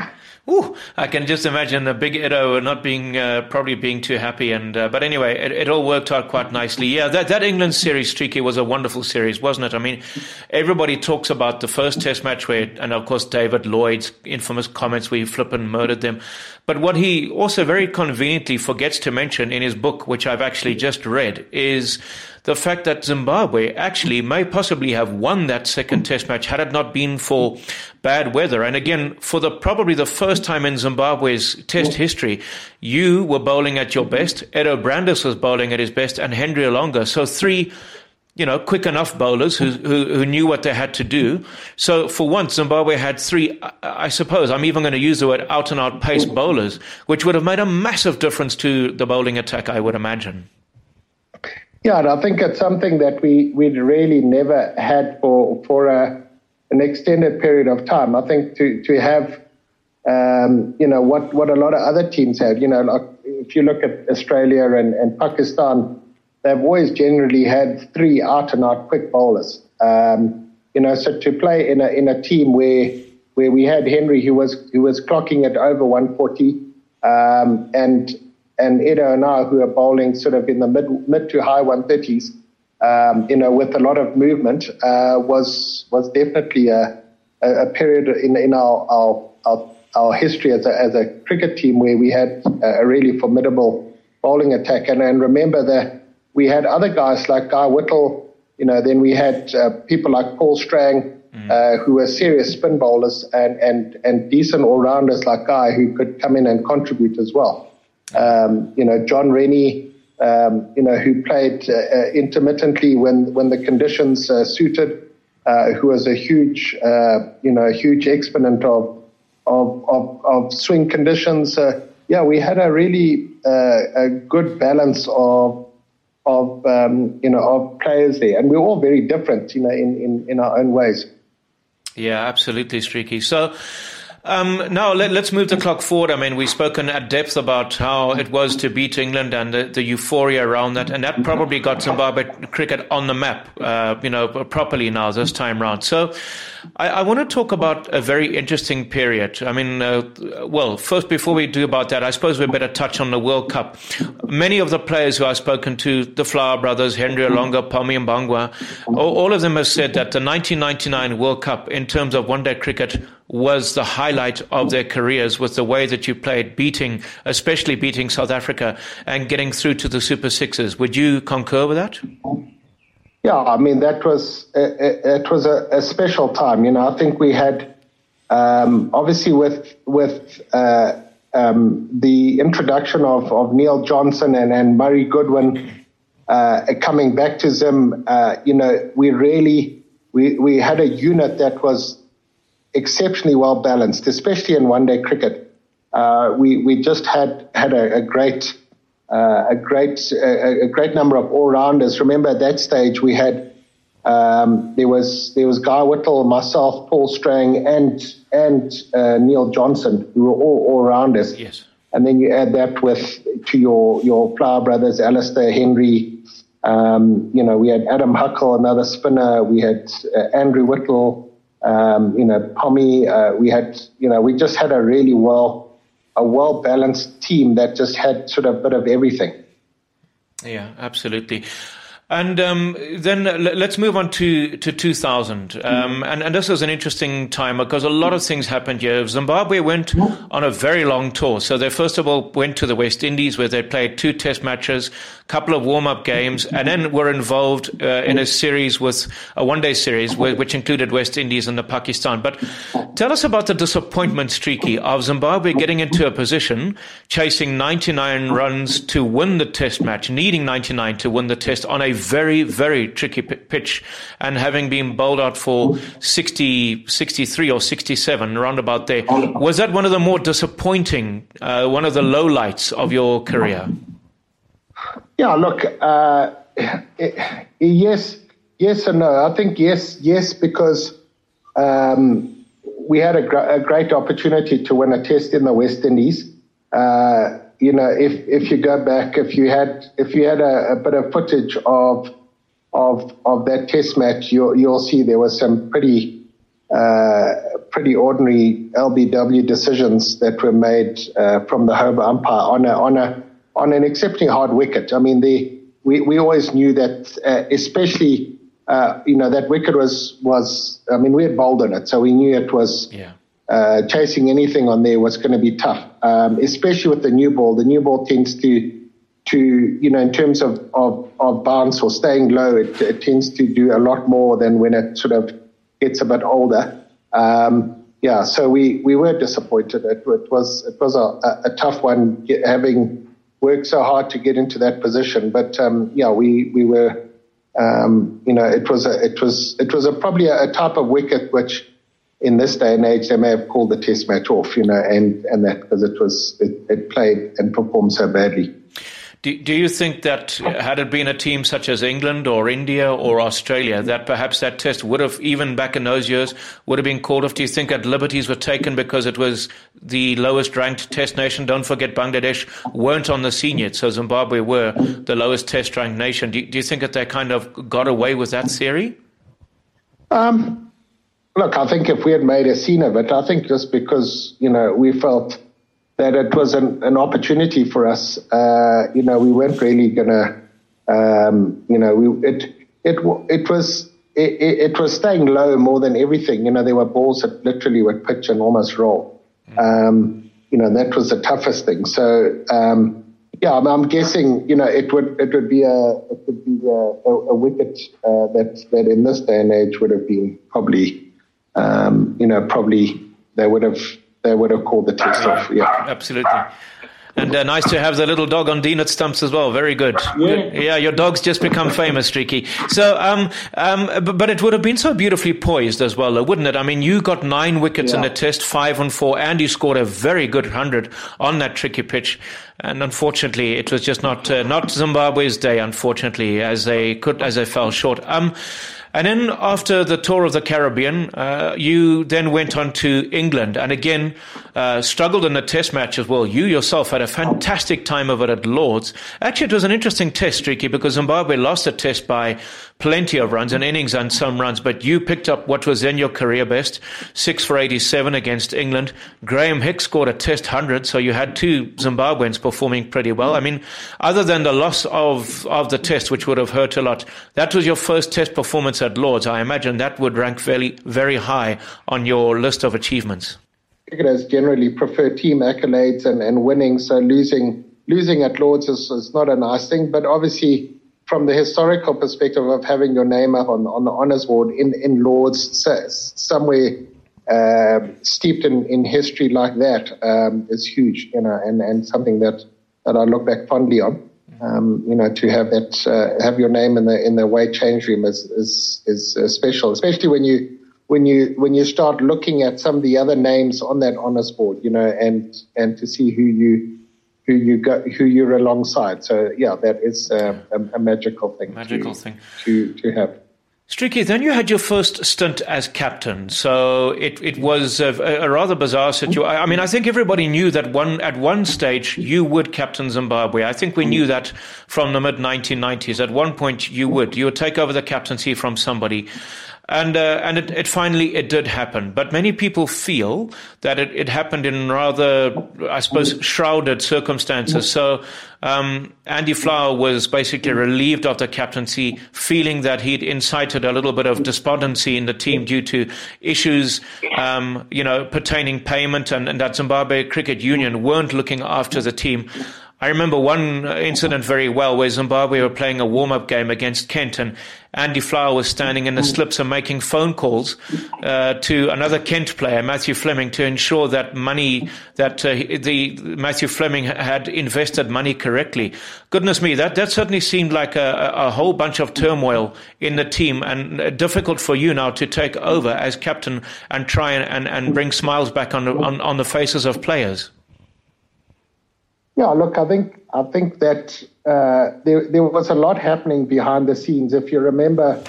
Ooh, I can just imagine the big Eddo not being uh, probably being too happy. And uh, but anyway, it, it, all worked out quite nicely. Yeah, that that England series, Streaky, was a wonderful series, wasn't it? I mean, everybody talks about the first Test match where, and of course David Lloyd's infamous comments where he flippin' murdered them. But what he also very conveniently forgets to mention in his book, which I've actually just read, is the fact that Zimbabwe actually may possibly have won that second test match had it not been for bad weather. And again, for the probably the first time in Zimbabwe's test history, you were bowling at your best, Eddo Brandes was bowling at his best, and Henry Olonga. So three you know, quick enough bowlers who, who, who knew what they had to do. So for once, Zimbabwe had three, I suppose, I'm even going to use the word out and out pace bowlers, which would have made a massive difference to the bowling attack, I would imagine. Yeah, and I think it's something that we we'd really never had for for a, an extended period of time. I think to to have um, you know what what a lot of other teams have. You know, like if you look at Australia and, and Pakistan, they've always generally had three out and out quick bowlers. Um, you know, so to play in a in a team where where we had Henry who was who was clocking at over 140, um, and and Eddo and I who are bowling sort of in the mid mid to high 130s, um, you know, with a lot of movement, uh, was was definitely a, a, period in in our our, our, our history as a, as a cricket team where we had a really formidable bowling attack. And, and remember that we had other guys like Guy Whittall, you know, then we had uh, people like Paul Strang, mm. uh, who were serious spin bowlers and, and, and decent all rounders like Guy who could come in and contribute as well. Um, you know, John Rennie, um, you know, who played uh, uh intermittently when, when the conditions uh, suited, uh, who was a huge, you know, a huge exponent of, of, of, of swing conditions. yeah, we had a really a good balance of of um, you know of players there, and we're all very different, you know, in, in, in our own ways. Yeah, absolutely, Streaky. So. Um, now let, us move the clock forward. I mean, we've spoken at depth about how it was to beat England and the, the euphoria around that, and that probably got Zimbabwe cricket on the map, uh, you know, properly now this time round. So, I, I, want to talk about a very interesting period. I mean, uh, well, first, before we do about that, I suppose we better touch on the World Cup. Many of the players who I've spoken to, the Flower brothers, Henry Olonga, Pommy Mbangwa, all, all of them have said that the 1999 World Cup, in terms of one day cricket, was the highlight of their careers with the way that you played, beating, especially beating South Africa and getting through to the Super Sixes. Would you concur with that? Yeah, I mean that was it was a, a special time. You know, I think we had um, obviously with with uh, um, the introduction of, of Neil Johnson and, and Murray Goodwin uh, coming back to Zim. Uh, you know, we really we we had a unit that was exceptionally well balanced, especially in one day cricket. Uh, we we just had had a, a great uh, a great a, a, great number of all rounders. Remember at that stage we had um, there was there was Guy Whittall, myself, Paul Strang, and and uh, Neil Johnson, who were all all rounders. Yes. And then you add that with to your your flower brothers, Alistair Henry. Um, you know, we had Adam Huckle, another spinner. We had uh, Andrew Whittall. Um, you know, Pommy. Uh, we had you know we just had a really well a well balanced team that just had sort of a bit of everything. Yeah, absolutely. And um, then let's move on to, to 2000. Um, and, and this was an interesting time because a lot of things happened here. Zimbabwe went on a very long tour. So they first of all went to the West Indies where they played two test matches, a couple of warm up games, and then were involved uh, in a series with a one day series which included West Indies and the Pakistan. But tell us about the disappointment streaky of Zimbabwe getting into a position chasing 99 runs to win the test match, needing 99 to win the test on a very, very tricky pitch and having been bowled out for 60, 63 or 67, around about there. Was that one of the more disappointing, uh, one of the lowlights of your career? Yeah, look, uh, yes, yes and no. I think yes, yes, because um, we had a, gr- a, great opportunity to win a test in the West Indies. Uh, you know, if if you go back, if you had if you had a, a bit of footage of of of that test match, you'll you'll see there was some pretty uh, pretty ordinary LBW decisions that were made uh, from the home umpire on a on a on an exceptionally hard wicket. I mean, the, we, we always knew that, uh, especially, uh, you know, that wicket was, was, I mean, we had bowled on it, so we knew it was, yeah. Uh, chasing anything on there was going to be tough, um, especially with the new ball. The new ball tends to, to, you know, in terms of, of, of bounce or staying low, it, it tends to do a lot more than when it sort of gets a bit older. Um, yeah, so we, we were disappointed. It, it was it was a, a tough one having worked so hard to get into that position. But um, yeah, we we were, um, you know, it was a it was it was a probably a, a, type of wicket which, in this day and age, they may have called the Test match off, you know, and and that because it was it, it played and performed so badly. Do, do you think that had it been a team such as England or India or Australia, that perhaps that test would have, even back in those years, would have been called off? Do you think that liberties were taken because it was the lowest ranked test nation? Don't forget Bangladesh weren't on the scene yet, so Zimbabwe were the lowest test ranked nation. Do, do you think that they kind of got away with that theory? Um, look, I think if we had made a scene of it, I think just because, you know, we felt that it was an, an opportunity for us. Uh, you know, we weren't really going to, um, you know, we, it, it, it was, it, it, was staying low more than everything. You know, there were balls that literally would pitch and almost roll. Um, you know, that was the toughest thing. So, um, yeah, I'm, I'm, guessing, you know, it would, it would be a, it would be a, a, a wicket, uh, that, that in this day and age would have been probably, um, you know, probably they would have, they would have called the test off. Yeah, absolutely. And uh, nice to have the little dog on Dean at Stumps as well. Very good. Yeah, yeah your dog's just become famous, Streaky. So, um, um, but, but, it would have been so beautifully poised as well, though, wouldn't it? I mean, you got nine wickets yeah. in the test, five on four, and you scored a very good hundred on that tricky pitch. And unfortunately, it was just not uh, not Zimbabwe's day. Unfortunately, as they could as they fell short. Um, and then after the tour of the Caribbean, uh, you then went on to England and again uh, struggled in the test match as well. You yourself had a fantastic time of it at Lords. Actually, it was an interesting test, Streaky, because Zimbabwe lost the test by plenty of runs, and innings and some runs, but you picked up what was then your career best, six for 87 against England. Graeme Hicks scored a test 100, so you had two Zimbabweans performing pretty well. I mean, other than the loss of, of the test, which would have hurt a lot, that was your first test performance at Lords. I imagine that would rank very, very high on your list of achievements. Cricketers generally prefer team accolades and, and winning, so losing losing at Lords is, is not a nice thing, but obviously from the historical perspective of having your name up on, on the honours board in, in Lords, somewhere uh, steeped in, in history like that um, is huge, you know, and, and something that, that I look back fondly on. Um, you know, to have that, uh, have your name in the in the weight change room is is is uh, special, especially when you when you when you start looking at some of the other names on that honours board, you know, and and to see who you who you go, who you're alongside. So yeah, that is uh, a, a, magical thing. Magical to, thing to to have. Streaky, then you had your first stint as captain. So it, it was a, a rather bizarre situation. I mean, I think everybody knew that one at one stage you would captain Zimbabwe. I think we knew that from the mid 1990s. At one point you would. You would take over the captaincy from somebody and uh, and it, it, finally it did happen. But many people feel that it, it happened in rather, I suppose, shrouded circumstances. So um, Andy Flower was basically relieved of the captaincy, feeling that he'd incited a little bit of despondency in the team due to issues, um, you know, pertaining payment, and, and that Zimbabwe Cricket Union weren't looking after the team. I remember one incident very well where Zimbabwe were playing a warm up game against Kent, and Andy Flower was standing in the slips and making phone calls uh, to another Kent player, Matthew Fleming, to ensure that money that uh, the Matthew Fleming had invested money correctly. Goodness me, that, that certainly seemed like a, a whole bunch of turmoil in the team, and uh, difficult for you now to take over as captain and try and, and, and bring smiles back on, on, on the faces of players. Yeah, look, I think I think that uh, there there was a lot happening behind the scenes. If you remember,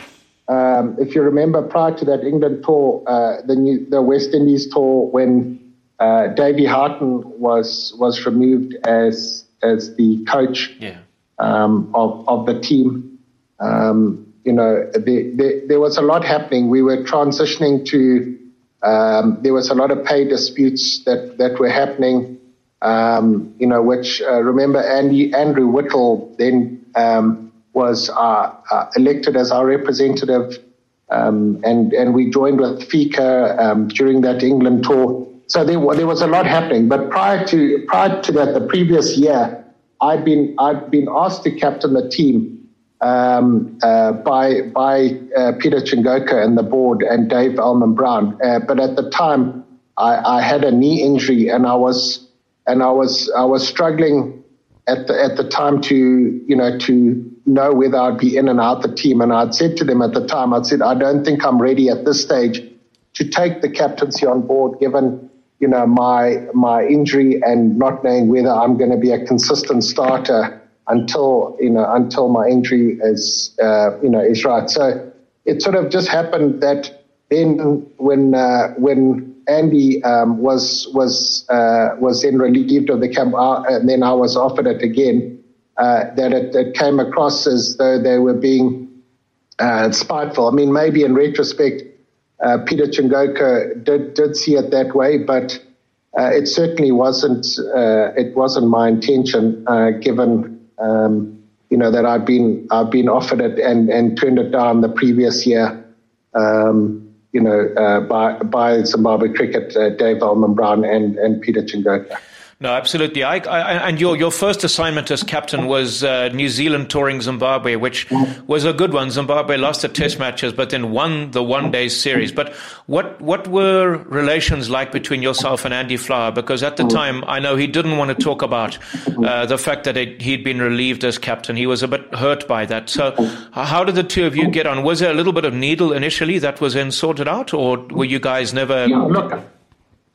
um, if you remember prior to that England tour, uh, the new, the West Indies tour, when uh, Davy Houghton was was removed as as the coach yeah. um, of of the team. Um, you know, the, the, there was a lot happening. We were transitioning to. Um, there was a lot of pay disputes that that were happening um, you know, which uh, remember Andy Andrew Whittall then um, was uh, uh, elected as our representative, um, and and we joined with FICA um, during that England tour. So there, there was a lot happening. But prior to prior to that, the previous year, I'd been I'd been asked to captain the team um, uh, by by uh, Peter Chingoka and the board and Dave Ellman-Brown. Uh, but at the time, I, I, had a knee injury and I was and I was I was struggling at the at the time to you know to know whether I'd be in and out the team. And I'd said to them at the time, I'd said I don't think I'm ready at this stage to take the captaincy on board, given you know my my injury and not knowing whether I'm going to be a consistent starter until you know until my injury is uh, you know is right. So it sort of just happened that then when uh, when Andy um, was was uh, was then relieved of the camp, uh, and then I was offered it again. Uh, that it, it, came across as though they were being uh, spiteful. I mean, maybe in retrospect, uh, Peter Chingoka did did see it that way, but it certainly wasn't. it wasn't my intention, given um, you know that I've been I've been offered it and and turned it down the previous year. Um, you know, uh, by, by Zimbabwe cricket, uh, Dave Ellman-Brown and, and Peter Chingoka. No, absolutely. I, I, and your your first assignment as captain was uh, New Zealand touring Zimbabwe, which was a good one. Zimbabwe lost the Test matches, but then won the one day series. But what what were relations like between yourself and Andy Flower? Because at the time, I know he didn't want to talk about uh, the fact that it, he'd been relieved as captain. He was a bit hurt by that. So, how did the two of you get on? Was there a little bit of needle initially that was then sorted out, or were you guys never? Yeah,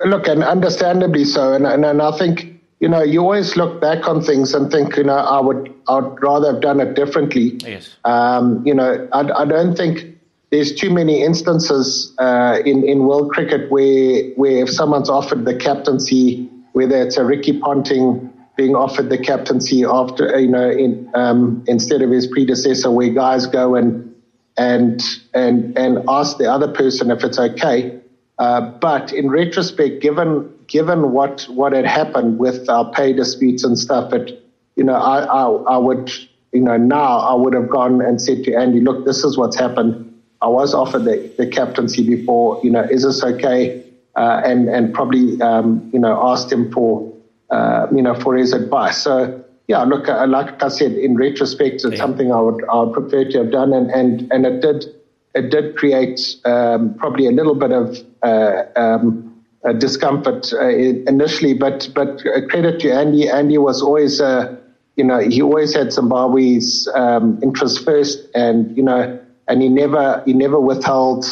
look, and understandably so. And, and, and I think, you know, you always look back on things and think, you know, I would, I'd rather have done it differently. Yes. Um, you know, I, I don't think there's too many instances uh, in, in world cricket where, where if someone's offered the captaincy, whether it's a Ricky Ponting being offered the captaincy after, you know, in, um, instead of his predecessor, where guys go and, and, and, and ask the other person if it's okay. Uh, but in retrospect, given given what what had happened with our pay disputes and stuff, it you know I, I, I would you know now I would have gone and said to Andy, look, this is what's happened. I was offered the, the captaincy before. You know, is this okay? Uh, and and probably um, you know asked him for uh, you know for his advice. So yeah, look, uh, like I said, in retrospect, it's yeah. something I would I would prefer to have done, and and and it did it did create um, probably a little bit of uh, um, discomfort uh, initially, but but credit to Andy. Andy was always, uh, you know, he always had Zimbabwe's um, interests first, and you know, and he never he never withheld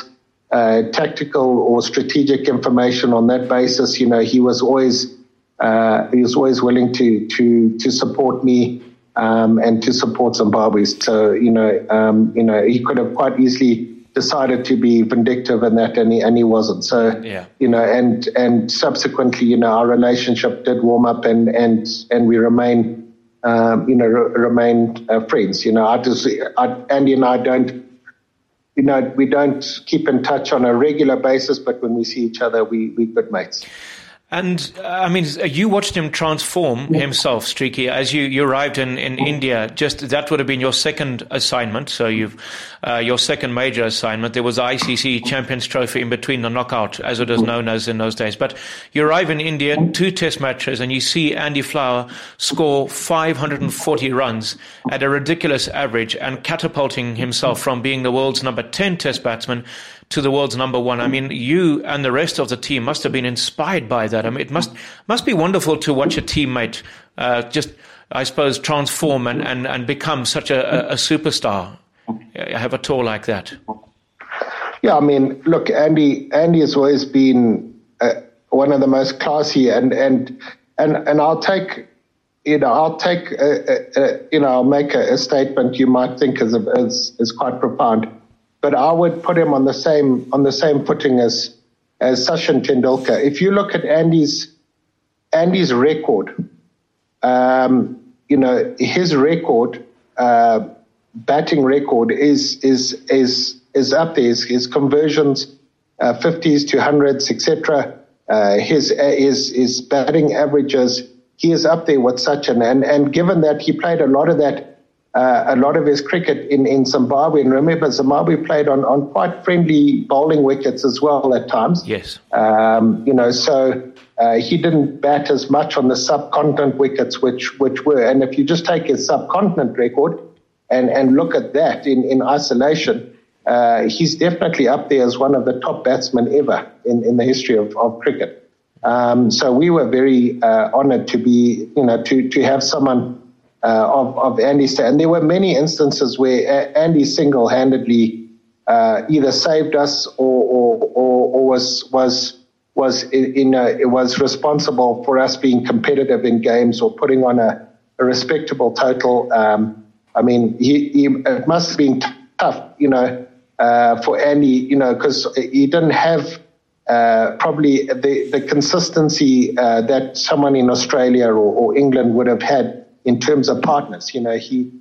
uh, tactical or strategic information on that basis. You know, he was always uh, he was always willing to to to support me um, and to support Zimbabwe. So you know, um, you know, he could have quite easily decided to be vindictive and that, and he, and he wasn't. So yeah. you know, and and subsequently, you know, our relationship did warm up, and and and we remain. Um, you know, re- remain uh, friends. You know, I just, I, Andy and I don't, you know, we don't keep in touch on a regular basis, but when we see each other, we we good mates. And uh, I mean, you watched him transform himself, Streaky, as you, you arrived in, in India. Just that would have been your second assignment. So you've uh, your second major assignment. There was the ICC Champions Trophy in between the knockout, as it is known as in those days. But you arrive in India, two Test matches, and you see Andy Flower score 540 runs at a ridiculous average, and catapulting himself from being the world's number 10 Test batsman to the world's number one. I mean, you and the rest of the team must have been inspired by that. I mean, it must must be wonderful to watch a teammate uh, just, I suppose, transform and, and, and become such a, a superstar. Have a tour like that. Yeah, I mean, look, Andy. Andy has always been uh, one of the most classy, and and and and I'll take you know, I'll take, a, a, a, you know, I'll make a, statement you might think is, is, is quite profound but I would put him on the same on the same footing as as Sachin Tendulkar. If you look at Andy's Andy's record, um, you know his record, uh, batting record is is is is up there. His, his conversions, uh, fifties uh, to hundreds, etc. Uh, his his his batting averages, he is up there with Sachin. And and given that he played a lot of that uh, a lot of his cricket in, in Zimbabwe. And remember, Zimbabwe played on, on quite friendly bowling wickets as well at times. Yes. Um, you know, so uh, he didn't bat as much on the subcontinent wickets, which which were. And if you just take his subcontinent record and, and look at that in, in isolation, uh, he's definitely up there as one of the top batsmen ever in, in the history of, of cricket. Um, so we were very uh, honored to be, you know, to, to have someone uh, of, of Andy. And there were many instances where Andy single handedly uh, either saved us or, or, or, or was, was, was, in a, was responsible for us being competitive in games or putting on a, a respectable total. Um, I mean, he, he, it must have been tough, you know, uh, for Andy, you know, because he didn't have uh, probably the, the consistency uh, that someone in Australia or, or, England would have had in terms of partners. You know, he,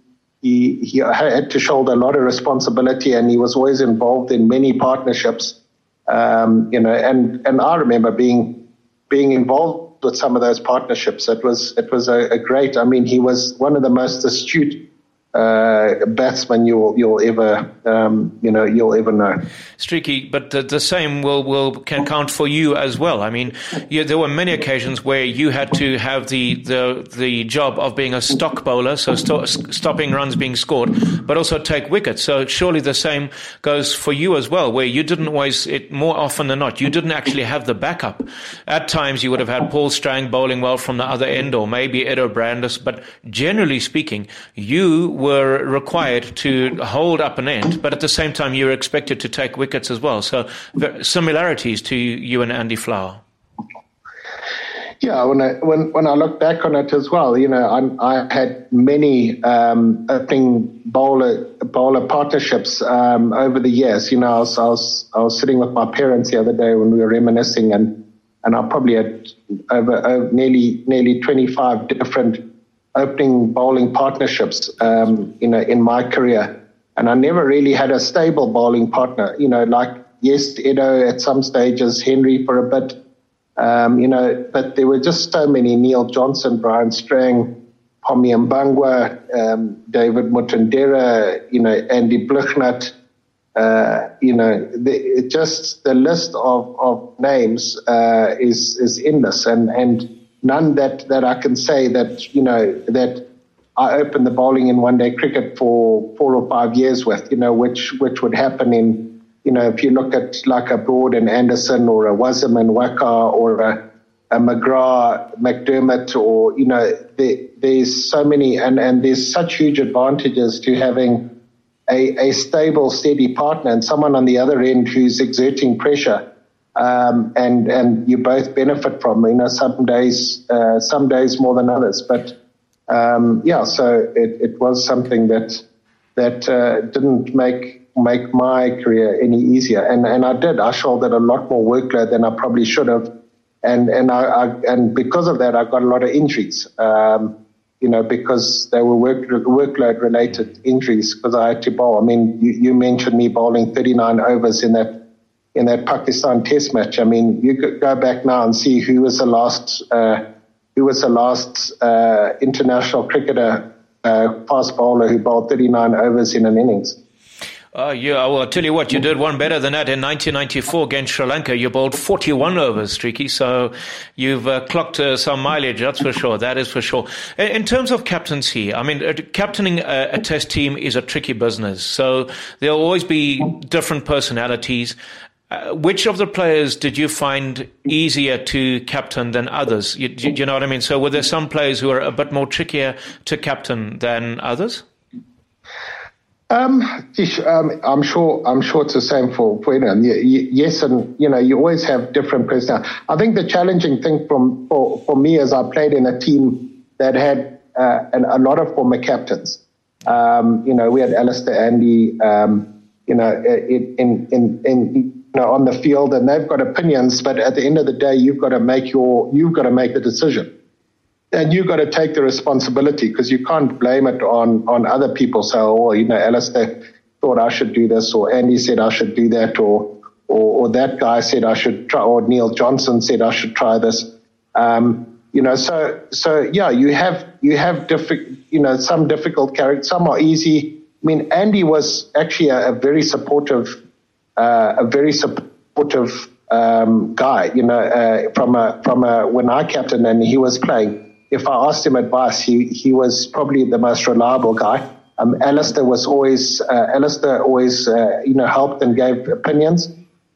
he, he had to shoulder a lot of responsibility and he was always involved in many partnerships. Um, you know, and, and I remember being, being involved with some of those partnerships. It was, it was a, a great, I mean, he was one of the most astute uh, batsman you'll you'll ever um, you know you'll ever know. Streaky, but the, the, same will will can count for you as well. I mean, you, there were many occasions where you had to have the the the job of being a stock bowler, so st- stopping runs being scored, but also take wickets. So surely the same goes for you as well, where you didn't always it more often than not you didn't actually have the backup. At times you would have had Paul Strang bowling well from the other end, or maybe Eddo Brandes, but generally speaking, you were required to hold up an end, but at the same time, you were expected to take wickets as well. So, similarities to you and Andy Flower. Yeah, when I when when I look back on it as well, you know, I, I had many um, opening bowler bowler partnerships um, over the years. You know, I was, I was I was sitting with my parents the other day when we were reminiscing, and and I probably had over, over nearly nearly twenty five different opening bowling partnerships, um, you know, in my career. And I never really had a stable bowling partner, you know, like, yes, Eddo at some stages, Henry for a bit, um, you know, but there were just so many, Neil Johnson, Bryan Strang, Pommy Mbangwa, um, David Mutendera, you know, Andy Blignaut, uh, you know, the, just the list of, of names uh, is, is endless. And, and, none that, that I can say that, you know, that I opened the bowling in one day cricket for four or five years with, you know, which, which would happen in, you know, if you look at like a Broad and Anderson or a Wasim and Waqar or a, a McGrath, McDermott, or, you know, there, there's so many, and, and there's such huge advantages to having a, a stable, steady partner and someone on the other end who's exerting pressure um, and and you both benefit from. You know, some days uh, some days more than others, but um, yeah. So it, it was something that that uh, didn't make make my career any easier, and and I did. I shouldered a lot more workload than I probably should have, and and I, I and because of that, I got a lot of injuries. Um, you know, because they were work, workload related injuries because I had to bowl. I mean, you, you mentioned me bowling 39 overs in that in that Pakistan Test match. I mean, you could go back now and see who was the last uh, who was the last uh, international cricketer uh, fast bowler who bowled 39 overs in an innings. Uh, yeah, I'll tell you what, you did one better than that in 1994 against Sri Lanka. You bowled 41 overs, Streaky, so you've uh, clocked uh, some mileage, that's for sure. That is for sure. In, in terms of captaincy, I mean, uh, captaining a, a, test team is a tricky business. So there'll always be different personalities. Uh, which of the players did you find easier to captain than others? You, you, you, know what I mean? So were there some players who are a bit more trickier to captain than others? Um, um, I'm sure. I'm sure it's the same for for. Yes, and you know, you always have different personalities. I think the challenging thing from for, for me is I played in a team that had uh, an, a lot of former captains. Um, you know, we had Alistair Andy. Um, you know, in in in, in know, on the field and they've got opinions, but at the end of the day, you've got to make your, you've got to make the decision. And you've got to take the responsibility because you can't blame it on, on other people. So, oh, you know, Alistair thought I should do this or Andy said I should do that or, or, or that guy said I should try, or Neil Johnson said I should try this. Um, you know, so, so yeah, you have, you have different, you know, some difficult characters, some are easy. I mean, Andy was actually a, a very supportive uh, a very supportive um, guy. You know, uh, from a from a when I captain and he was playing. If I asked him advice, he he was probably the most reliable guy. Um, Alistair was always uh, Alistair always uh, you know helped and gave opinions.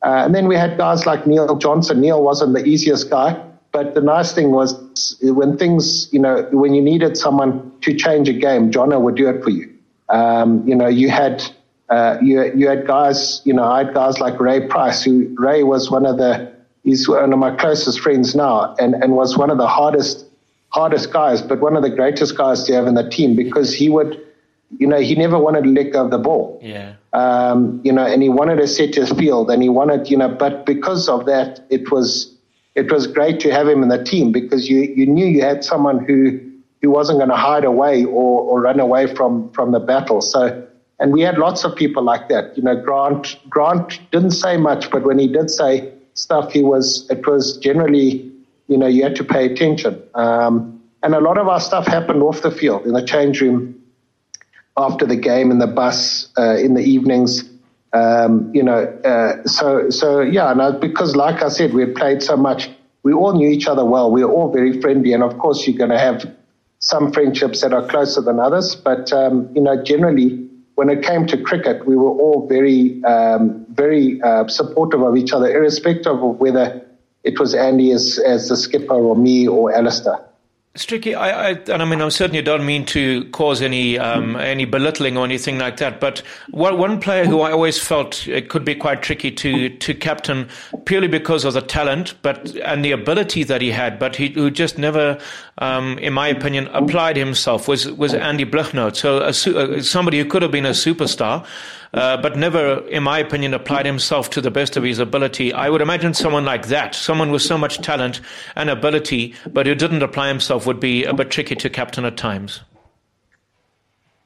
Uh, and then we had guys like Neil Johnson. Neil wasn't the easiest guy, but the nice thing was when things, you know, when you needed someone to change a game, Jono would do it for you. Um, you know, you had uh, you, you had guys, you know, I had guys like Ray Price, who Ray was one of the, he's one of my closest friends now and, and was one of the hardest, hardest guys, but one of the greatest guys to have in the team because he would, you know, he never wanted to let go of the ball. Yeah. Um, you know, and he wanted to set his field and he wanted, you know, but because of that, it was, it was great to have him in the team because you, you knew you had someone who, who wasn't going to hide away or, or run away from, from the battle. So, and we had lots of people like that. You know, Grant, Grant didn't say much, but when he did say stuff, he was, it was generally, you know, you had to pay attention. Um, and a lot of our stuff happened off the field in the change room after the game in the bus uh, in the evenings. Um, you know, uh, so so yeah, no, because like I said, we had played so much, we all knew each other well. We were all very friendly, and of course, you're going to have some friendships that are closer than others. But um, you know, generally, when it came to cricket, we were all very um, very uh, supportive of each other, irrespective of whether it was Andy as as the skipper or me or Alistair. Streaky, I, I, and I mean, I certainly don't mean to cause any um, any belittling or anything like that. But one, one player who I always felt it could be quite tricky to to captain purely because of the talent, but and the ability that he had, but he who just never, um, in my opinion, applied himself was was Andy Blignaut. So a, uh, somebody who could have been a superstar uh, but never, in my opinion, applied himself to the best of his ability. I would imagine someone like that, someone with so much talent and ability, but who didn't apply himself, would be a bit tricky to captain at times.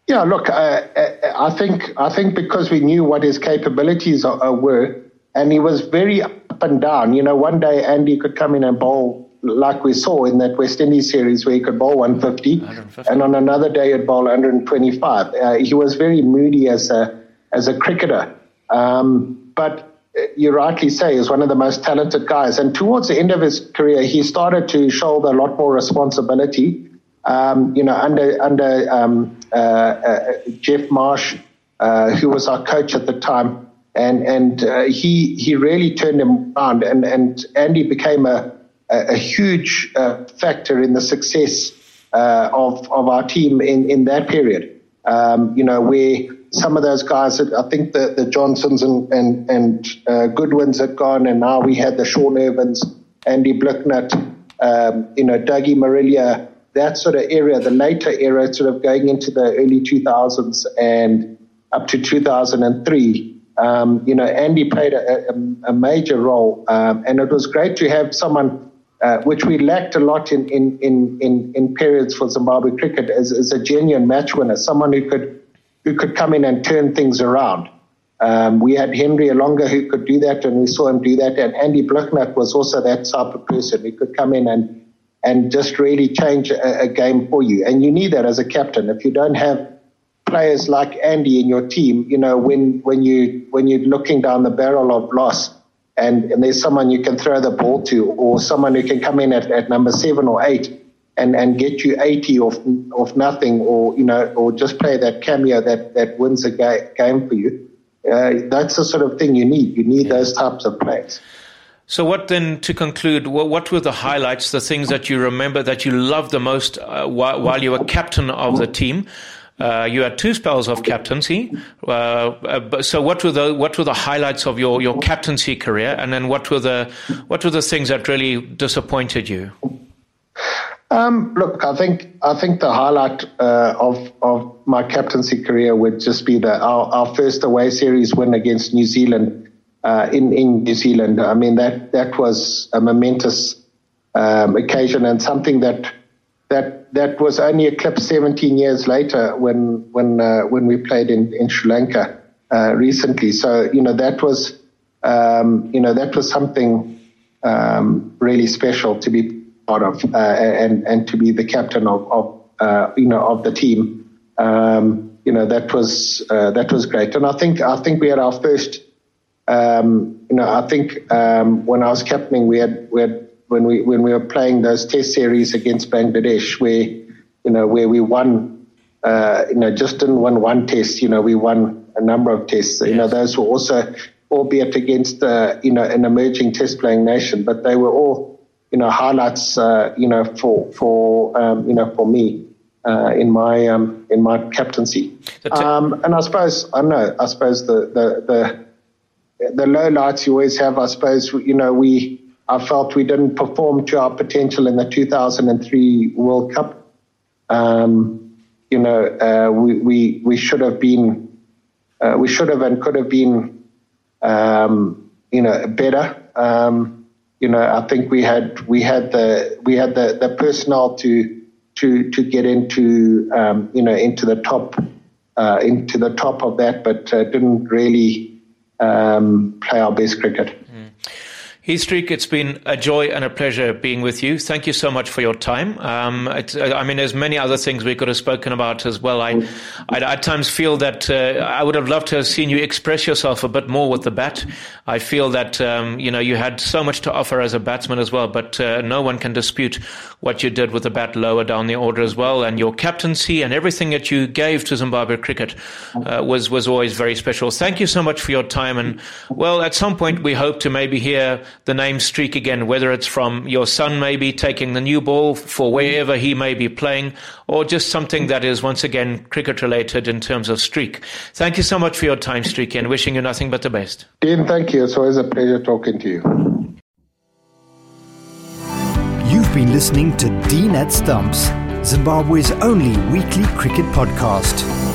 Yeah, look, uh, uh I think I think because we knew what his capabilities uh, were, and he was very up and down. You know, one day Andy could come in and bowl like we saw in that West Indies series where he could bowl 150, 150. and on another day he'd bowl 125. Uh, he was very moody as a as a cricketer. Um, but you rightly say is one of the most talented guys. And towards the end of his career, he started to shoulder a lot more responsibility. Um, you know, under under um, uh, uh, Geoff Marsh, uh, who was our coach at the time, and and uh, he he really turned him around, and and Andy became a a, a huge uh, factor in the success uh, of of our team in in that period. Um, you know, where some of those guys, that I think the, the Johnsons and, and, and uh, Goodwins had gone, and now we had the Sean Ervines, Andy Blignaut, um, you know, Dougie Marillier, that sort of area, the later era, sort of going into the early 2000s and up to 2003. Um, you know, Andy played a, a, a major role, um, and it was great to have someone, uh, which we lacked a lot in, in, in, in, in periods for Zimbabwe cricket, as, as a genuine match winner, someone who could who could come in and turn things around. Um, we had Henry Olonga who could do that, and we saw him do that. And Andy Blignaut was also that type of person who could come in and and just really change a, a, game for you. And you need that as a captain. If you don't have players like Andy in your team, you know when when you when you're looking down the barrel of loss, and, and there's someone you can throw the ball to, or someone who can come in at, at number seven or eight and, and get you 80 off, off nothing or, you know, or just play that cameo that, that wins a ga- game for you. Uh, that's the sort of thing you need. You need those types of plays. So, what then, to conclude, what, what, were the highlights, the things that you remember that you loved the most uh, while, while, you were captain of the team? Uh, you had two spells of captaincy. Uh, uh so, what were the what were the highlights of your, your captaincy career, and then what were the what were the things that really disappointed you? Um, look, I think I think the highlight uh, of of my captaincy career would just be the our, our first away series win against New Zealand uh, in in New Zealand. I mean that that was a momentous um, occasion and something that that that was only eclipsed 17 years later when when uh, when we played in in Sri Lanka uh, recently. So you know that was um, you know that was something um, really special to be part of uh, and and to be the captain of, of uh, you know of the team. Um, you know that was uh, that was great, and I think I think we had our first. Um, you know, I think um, when I was captaining, we had we had when we when we were playing those test series against Bangladesh, where you know where we won. Uh, you know, just didn't win one test. You know, we won a number of tests. Yes. You know, those were also, albeit against uh, you know an emerging test playing nation, but they were all you know highlights uh, you know for for um, you know for me uh, in my um, in my captaincy. Um, and I suppose I know I suppose the the the the low lights you always have. I suppose you know we I felt we didn't perform to our potential in the 2003 World Cup. Um, you know, uh, we, we we should have been, uh, we should have and could have been, um, you know, better. You know, I think we had we had the we had the, the personnel to to to get into um, you know into the top uh, into the top of that, but uh, didn't really um, play our best cricket. Heath Streak, it's been a joy and a pleasure being with you. Thank you so much for your time. Um, it, I mean, there's many other things we could have spoken about as well. I, I at times feel that uh, I would have loved to have seen you express yourself a bit more with the bat. I feel that um, you know you had so much to offer as a batsman as well, but uh, no one can dispute what you did with the bat lower down the order as well, and your captaincy and everything that you gave to Zimbabwe cricket uh, was was always very special. Thank you so much for your time, and well, at some point we hope to maybe hear the name Streak again, whether it's from your son maybe taking the new ball for wherever he may be playing, or just something that is once again cricket related in terms of Streak. Thank you so much for your time, Streak, and wishing you nothing but the best. Dean, thank you. It's always a pleasure talking to you. You've been listening to Dean at Stumps, Zimbabwe's only weekly cricket podcast.